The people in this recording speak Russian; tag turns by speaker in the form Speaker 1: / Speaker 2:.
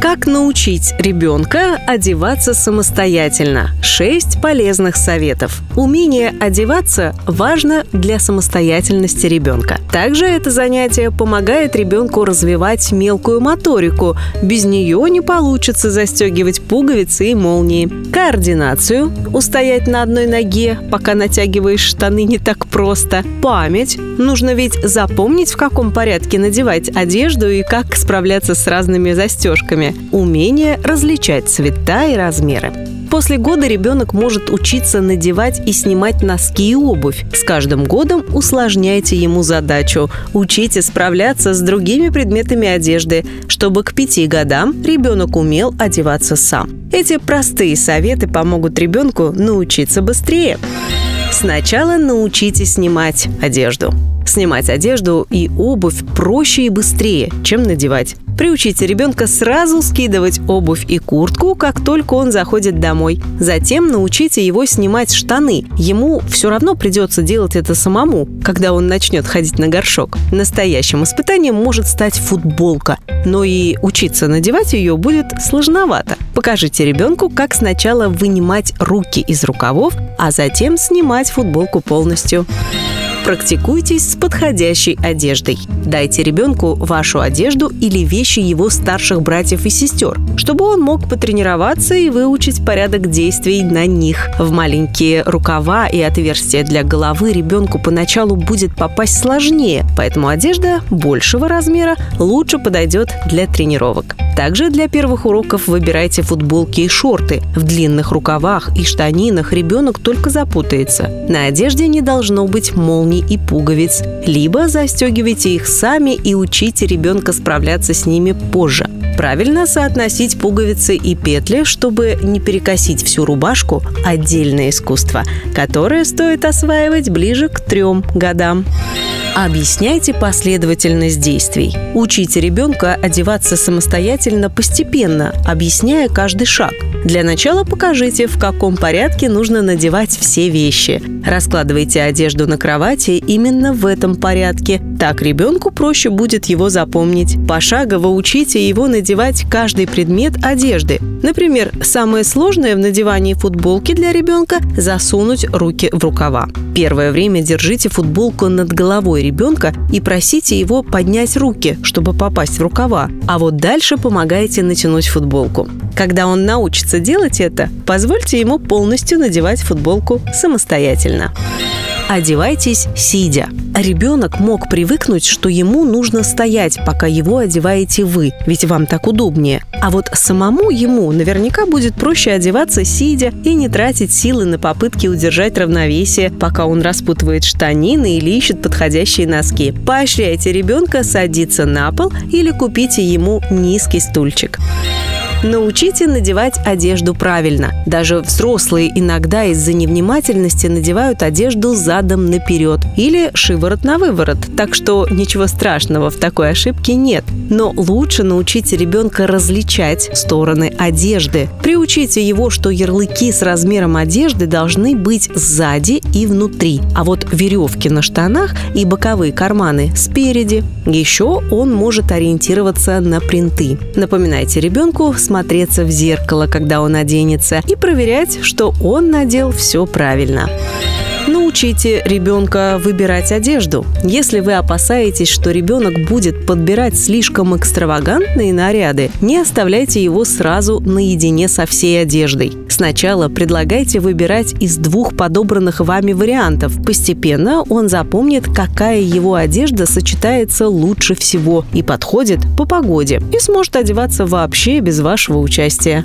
Speaker 1: как научить ребенка одеваться самостоятельно? Шесть полезных советов. Умение одеваться важно для самостоятельности ребенка. Также это занятие помогает ребенку развивать мелкую моторику. Без нее не получится застегивать пуговицы и молнии. Координацию. Устоять на одной ноге, пока натягиваешь штаны не так просто. Память. Нужно ведь запомнить, в каком порядке надевать одежду и как справляться с разными застежками время умение различать цвета и размеры. После года ребенок может учиться надевать и снимать носки и обувь. С каждым годом усложняйте ему задачу. Учите справляться с другими предметами одежды, чтобы к пяти годам ребенок умел одеваться сам. Эти простые советы помогут ребенку научиться быстрее. Сначала научитесь снимать одежду. Снимать одежду и обувь проще и быстрее, чем надевать. Приучите ребенка сразу скидывать обувь и куртку, как только он заходит домой. Затем научите его снимать штаны. Ему все равно придется делать это самому, когда он начнет ходить на горшок. Настоящим испытанием может стать футболка, но и учиться надевать ее будет сложновато. Покажите ребенку, как сначала вынимать руки из рукавов, а затем снимать футболку полностью. Практикуйтесь с подходящей одеждой. Дайте ребенку вашу одежду или вещи его старших братьев и сестер, чтобы он мог потренироваться и выучить порядок действий на них. В маленькие рукава и отверстия для головы ребенку поначалу будет попасть сложнее, поэтому одежда большего размера лучше подойдет для тренировок. Также для первых уроков выбирайте футболки и шорты. В длинных рукавах и штанинах ребенок только запутается. На одежде не должно быть молний и пуговиц. Либо застегивайте их сами и учите ребенка справляться с ними позже. Правильно соотносить пуговицы и петли, чтобы не перекосить всю рубашку – отдельное искусство, которое стоит осваивать ближе к трем годам. Объясняйте последовательность действий. Учите ребенка одеваться самостоятельно постепенно, объясняя каждый шаг. Для начала покажите, в каком порядке нужно надевать все вещи. Раскладывайте одежду на кровати именно в этом порядке. Так ребенку проще будет его запомнить. Пошагово учите его надевать каждый предмет одежды. Например, самое сложное в надевании футболки для ребенка – засунуть руки в рукава. Первое время держите футболку над головой ребенка и просите его поднять руки, чтобы попасть в рукава. А вот дальше помогайте натянуть футболку. Когда он научится делать это, позвольте ему полностью надевать футболку самостоятельно. Одевайтесь сидя. Ребенок мог привыкнуть, что ему нужно стоять, пока его одеваете вы, ведь вам так удобнее. А вот самому ему наверняка будет проще одеваться сидя и не тратить силы на попытки удержать равновесие, пока он распутывает штанины или ищет подходящие носки. Поощряйте ребенка садиться на пол или купите ему низкий стульчик. Научите надевать одежду правильно. Даже взрослые иногда из-за невнимательности надевают одежду задом наперед или шиворот на выворот. Так что ничего страшного в такой ошибке нет. Но лучше научите ребенка различать стороны одежды. Приучите его, что ярлыки с размером одежды должны быть сзади и внутри, а вот веревки на штанах и боковые карманы спереди. Еще он может ориентироваться на принты. Напоминайте ребенку смотреться в зеркало, когда он оденется, и проверять, что он надел все правильно. Научите ребенка выбирать одежду. Если вы опасаетесь, что ребенок будет подбирать слишком экстравагантные наряды, не оставляйте его сразу наедине со всей одеждой. Сначала предлагайте выбирать из двух подобранных вами вариантов. Постепенно он запомнит, какая его одежда сочетается лучше всего и подходит по погоде, и сможет одеваться вообще без вашего участия.